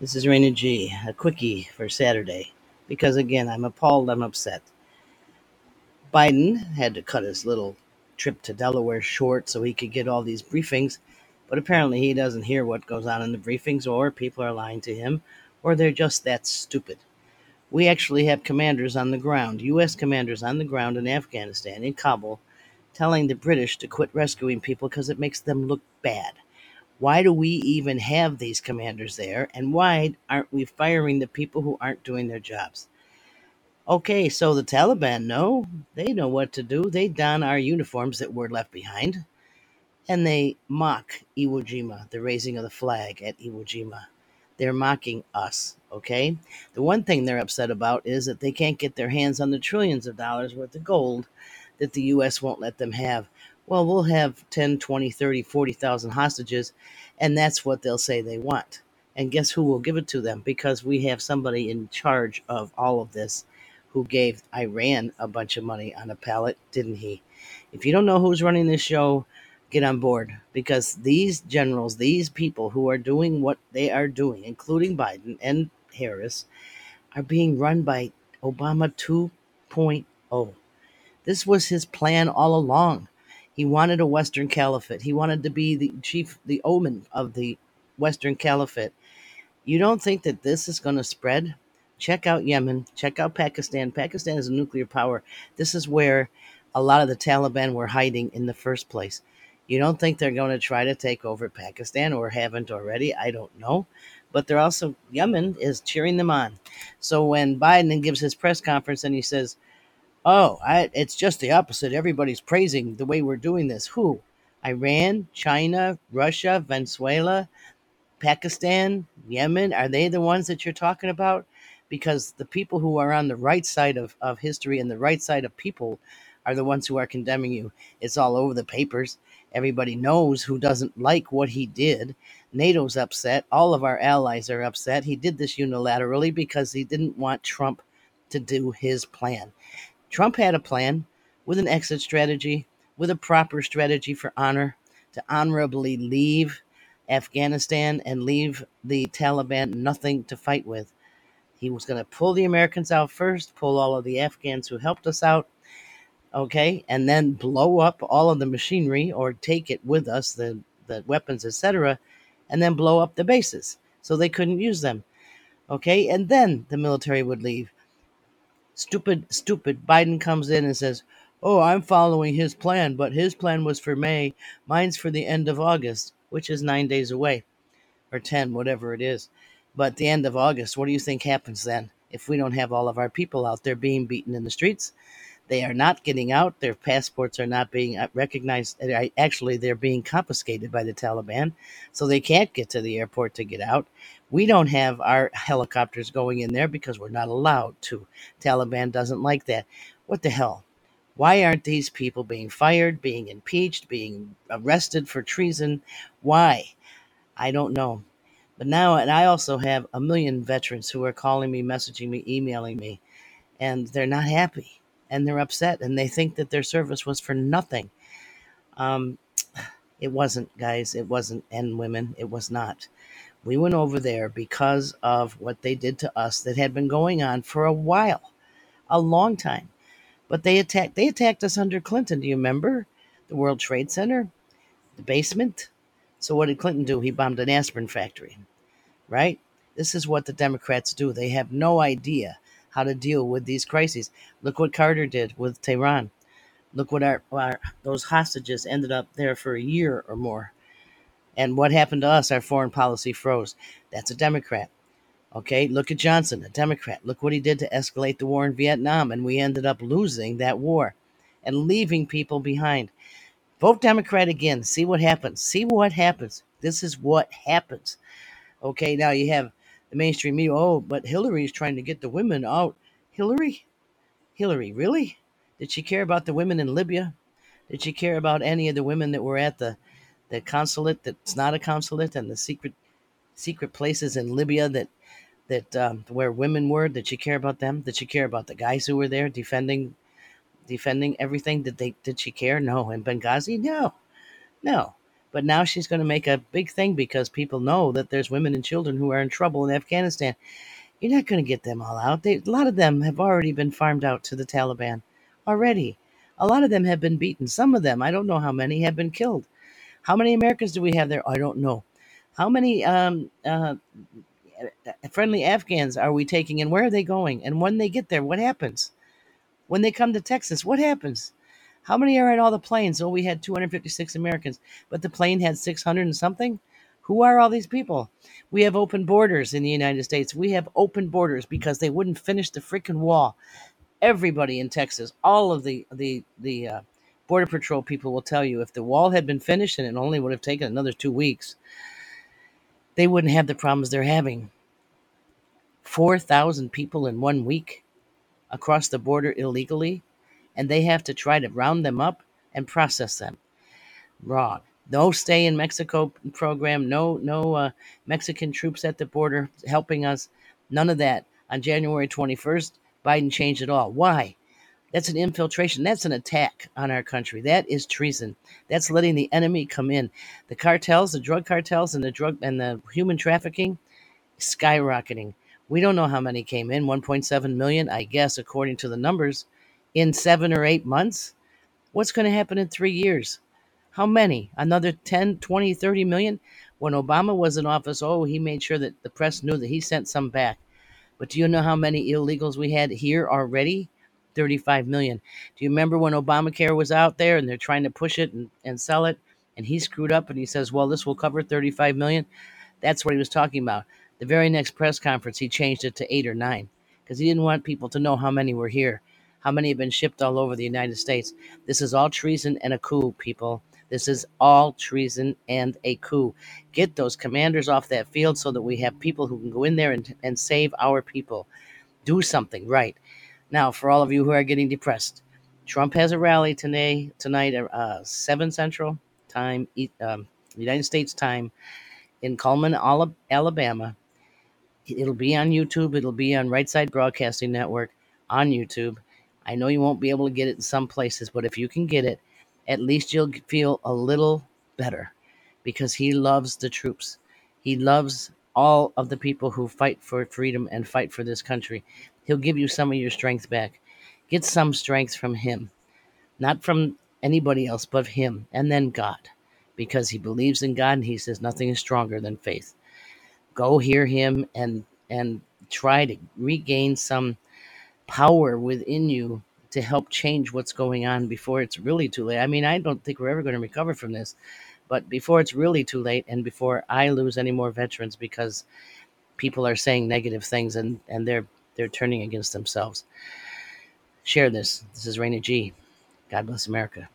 This is Raina G, a quickie for Saturday. Because again, I'm appalled, I'm upset. Biden had to cut his little trip to Delaware short so he could get all these briefings, but apparently he doesn't hear what goes on in the briefings, or people are lying to him, or they're just that stupid. We actually have commanders on the ground, U.S. commanders on the ground in Afghanistan, in Kabul, telling the British to quit rescuing people because it makes them look bad. Why do we even have these commanders there? And why aren't we firing the people who aren't doing their jobs? Okay, so the Taliban know. They know what to do. They don our uniforms that were left behind and they mock Iwo Jima, the raising of the flag at Iwo Jima. They're mocking us, okay? The one thing they're upset about is that they can't get their hands on the trillions of dollars worth of gold that the US won't let them have. Well, we'll have 10, 20, 30, 40,000 hostages, and that's what they'll say they want. And guess who will give it to them? Because we have somebody in charge of all of this who gave Iran a bunch of money on a pallet, didn't he? If you don't know who's running this show, get on board because these generals, these people who are doing what they are doing, including Biden and Harris, are being run by Obama 2.0. This was his plan all along. He wanted a Western Caliphate. He wanted to be the chief, the omen of the Western Caliphate. You don't think that this is going to spread? Check out Yemen. Check out Pakistan. Pakistan is a nuclear power. This is where a lot of the Taliban were hiding in the first place. You don't think they're going to try to take over Pakistan or haven't already? I don't know. But they're also, Yemen is cheering them on. So when Biden gives his press conference and he says, Oh, I, it's just the opposite. Everybody's praising the way we're doing this. Who? Iran, China, Russia, Venezuela, Pakistan, Yemen, are they the ones that you're talking about? Because the people who are on the right side of, of history and the right side of people are the ones who are condemning you. It's all over the papers. Everybody knows who doesn't like what he did. NATO's upset. All of our allies are upset. He did this unilaterally because he didn't want Trump to do his plan. Trump had a plan with an exit strategy, with a proper strategy for honor, to honorably leave Afghanistan and leave the Taliban nothing to fight with. He was going to pull the Americans out first, pull all of the Afghans who helped us out, okay, and then blow up all of the machinery or take it with us, the, the weapons, etc., and then blow up the bases so they couldn't use them, okay, and then the military would leave. Stupid, stupid. Biden comes in and says, Oh, I'm following his plan, but his plan was for May. Mine's for the end of August, which is nine days away, or 10, whatever it is. But the end of August, what do you think happens then if we don't have all of our people out there being beaten in the streets? They are not getting out. Their passports are not being uh, recognized. Actually, they're being confiscated by the Taliban, so they can't get to the airport to get out. We don't have our helicopters going in there because we're not allowed to. Taliban doesn't like that. What the hell? Why aren't these people being fired, being impeached, being arrested for treason? Why? I don't know. But now, and I also have a million veterans who are calling me, messaging me, emailing me, and they're not happy and they're upset and they think that their service was for nothing. Um, it wasn't, guys. It wasn't, and women, it was not. We went over there because of what they did to us that had been going on for a while, a long time. But they attacked they attacked us under Clinton. Do you remember? The World Trade Center, the basement. So what did Clinton do? He bombed an aspirin factory right? This is what the Democrats do. They have no idea how to deal with these crises. Look what Carter did with Tehran. Look what our, our those hostages ended up there for a year or more. And what happened to us? Our foreign policy froze. That's a Democrat. Okay, look at Johnson, a Democrat. Look what he did to escalate the war in Vietnam, and we ended up losing that war and leaving people behind. Vote Democrat again. See what happens. See what happens. This is what happens. Okay, now you have the mainstream media. Oh, but Hillary is trying to get the women out. Hillary? Hillary, really? Did she care about the women in Libya? Did she care about any of the women that were at the, the consulate that's not a consulate and the secret secret places in Libya that that um, where women were? Did she care about them? Did she care about the guys who were there defending defending everything? Did they did she care? No. In Benghazi? No. No. But now she's going to make a big thing because people know that there's women and children who are in trouble in Afghanistan. You're not going to get them all out. They, a lot of them have already been farmed out to the Taliban already. A lot of them have been beaten. Some of them, I don't know how many, have been killed. How many Americans do we have there? I don't know. How many um, uh, friendly Afghans are we taking and where are they going? And when they get there, what happens? When they come to Texas, what happens? How many are in all the planes? Oh, we had 256 Americans, but the plane had 600 and something. Who are all these people? We have open borders in the United States. We have open borders because they wouldn't finish the freaking wall. Everybody in Texas, all of the the the uh, border patrol people will tell you if the wall had been finished and it only would have taken another two weeks, they wouldn't have the problems they're having. Four thousand people in one week across the border illegally, and they have to try to round them up and process them. Wrong. No stay in Mexico program. No, no uh, Mexican troops at the border helping us. None of that. On January 21st, Biden changed it all. Why? That's an infiltration. That's an attack on our country. That is treason. That's letting the enemy come in. The cartels, the drug cartels, and the drug and the human trafficking, skyrocketing. We don't know how many came in. 1.7 million, I guess, according to the numbers, in seven or eight months. What's going to happen in three years? How many? Another 10, 20, 30 million? When Obama was in office, oh, he made sure that the press knew that he sent some back. But do you know how many illegals we had here already? 35 million. Do you remember when Obamacare was out there and they're trying to push it and, and sell it? And he screwed up and he says, well, this will cover 35 million. That's what he was talking about. The very next press conference, he changed it to eight or nine because he didn't want people to know how many were here, how many have been shipped all over the United States. This is all treason and a coup, people. This is all treason and a coup. Get those commanders off that field so that we have people who can go in there and, and save our people. Do something right. Now, for all of you who are getting depressed, Trump has a rally today, tonight at uh, 7 Central Time, um, United States time, in Cullman, Alabama. It'll be on YouTube. It'll be on Right Side Broadcasting Network on YouTube. I know you won't be able to get it in some places, but if you can get it, at least you'll feel a little better because he loves the troops. He loves all of the people who fight for freedom and fight for this country. He'll give you some of your strength back. Get some strength from him, not from anybody else but him, and then God, because he believes in God and he says nothing is stronger than faith. Go hear him and and try to regain some power within you to help change what's going on before it's really too late. I mean, I don't think we're ever going to recover from this, but before it's really too late and before I lose any more veterans because people are saying negative things and, and they're they're turning against themselves. Share this. This is Raina G. God bless America.